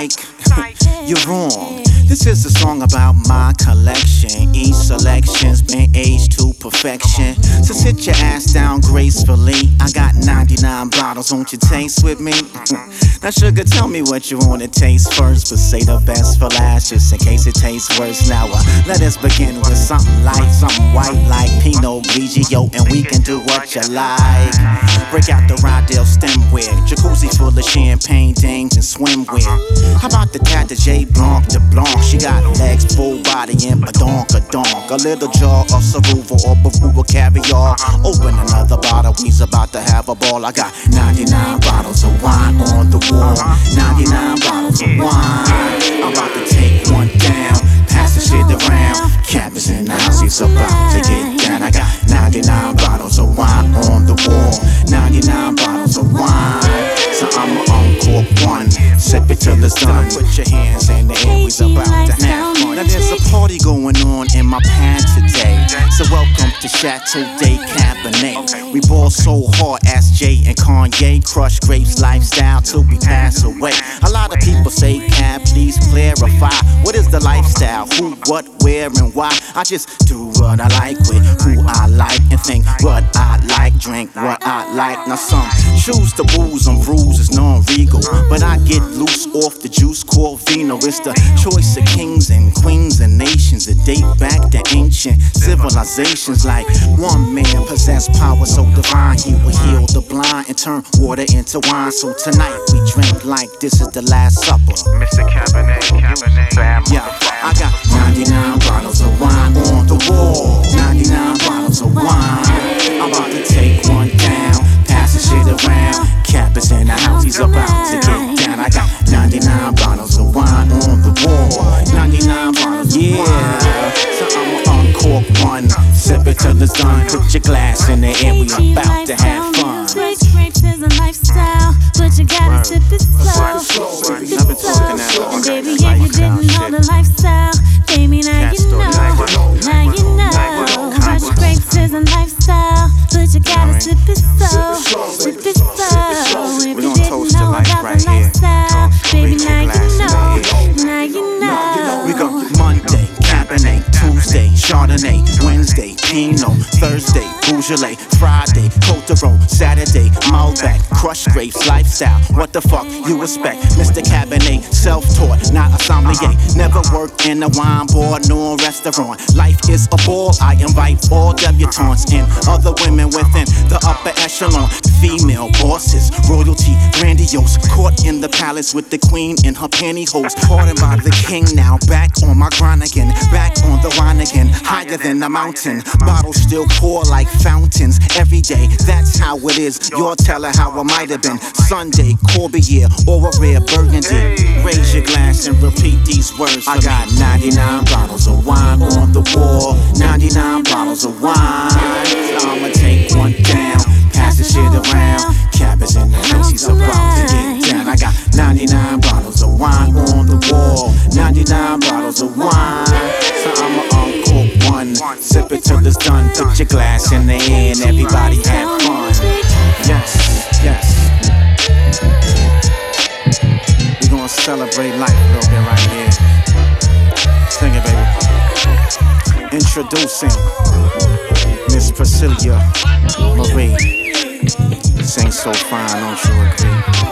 you're wrong. This is a song about my collection. Each selection's been aged to perfection. So sit your ass down gracefully. I got 99 bottles, won't you taste with me? now, sugar, tell me what you wanna taste first, but say the best for last, just in case it tastes worse. Now, uh, let us begin with something light, something white like Pinot Grigio, and we can do what you like. Break out the Riedel stemware, jacuzzi full of champagne dames and swimwear. How about the cat, the J Blanc, the Blanc? She got legs, full body, and a donk, a donk. A little jar of Sevruga or Beluga caviar. Open another bottle, we's about to have a ball. I got 99 bottles of wine on the wall. 99 bottles of wine. I'm about to take one down, pass the shit around. The house, he's about to get down. I got 99 bottles of wine on the wall. 99 bottles of wine. So I'ma uncork one, sip it till it's done. Put your hands in the air, we's about to have. Now there's a party going on in my pad today. So welcome to Chateau Day Cabernet. We ball so hard, ask Jay and Kanye. Crush grapes lifestyle till we pass away. A lot of people say, Cab, please clarify. What is the lifestyle? Who, what, where, and why? I just do what I like with who I like and think what I like. Drink what I like. Now some choose to booze and bruises, non-regal. But I get loose off the juice called vino. It's the choice of kings and queens and nations that date back to ancient civilizations. Like one man possessed power so divine, he will heal the blind and turn water into wine. So tonight we drink like this is the last supper. Mr. Cabernet, Cabernet, Yeah, I got 99 bottles of wine on the wall. 99 bottles of wine. I'm about to take one down, pass the shit around. Cap is in the house, he's about in the air, we about to have fun. Grapes, grapes is a lifestyle, but you gotta sip it slow. Sip it I've been talking that slow. And baby, yeah, you didn't know the lifestyle. Baby, now you know. Now you know. Crush grapes is a lifestyle, but you gotta sip it slow. Sip it slow. If you didn't know about the lifestyle, baby, now you glass in the know. Now you know. We go Monday, Cabernet, Tuesday, Chardonnay, Wednesday, Pinot, Thursday, Beaujolais, Friday, Coteron, Saturday, Malbec, Crush Grapes, Lifestyle. What the fuck you expect? Mr. Cabernet, self-taught, not a sommelier. Uh-huh. Never worked in a wine bar nor a restaurant. Life is a ball. I invite all debutantes and other women within the upper echelon. Female royalty, grandiose. Caught in the palace with the queen in her pantyhose. Pardoned by the king now. Back on my grind again. Back on the wine again. Higher than the mountain. Bottles still pour like fountains every day. That's how it is. You're telling how it might have been. Sunday, Corbier, or a rare burgundy. Raise your glass and repeat these words. I got 99 bottles of wine on the wall. 99 bottles of wine. I'ma take bottles of wine. So I'ma one. Sip it till it's done. Put your glass in the air everybody have fun. Yes, yes. We gonna celebrate life a little bit right here. Sing it, baby. Introducing Miss Priscilya Marie. Sing so fine, don't you agree?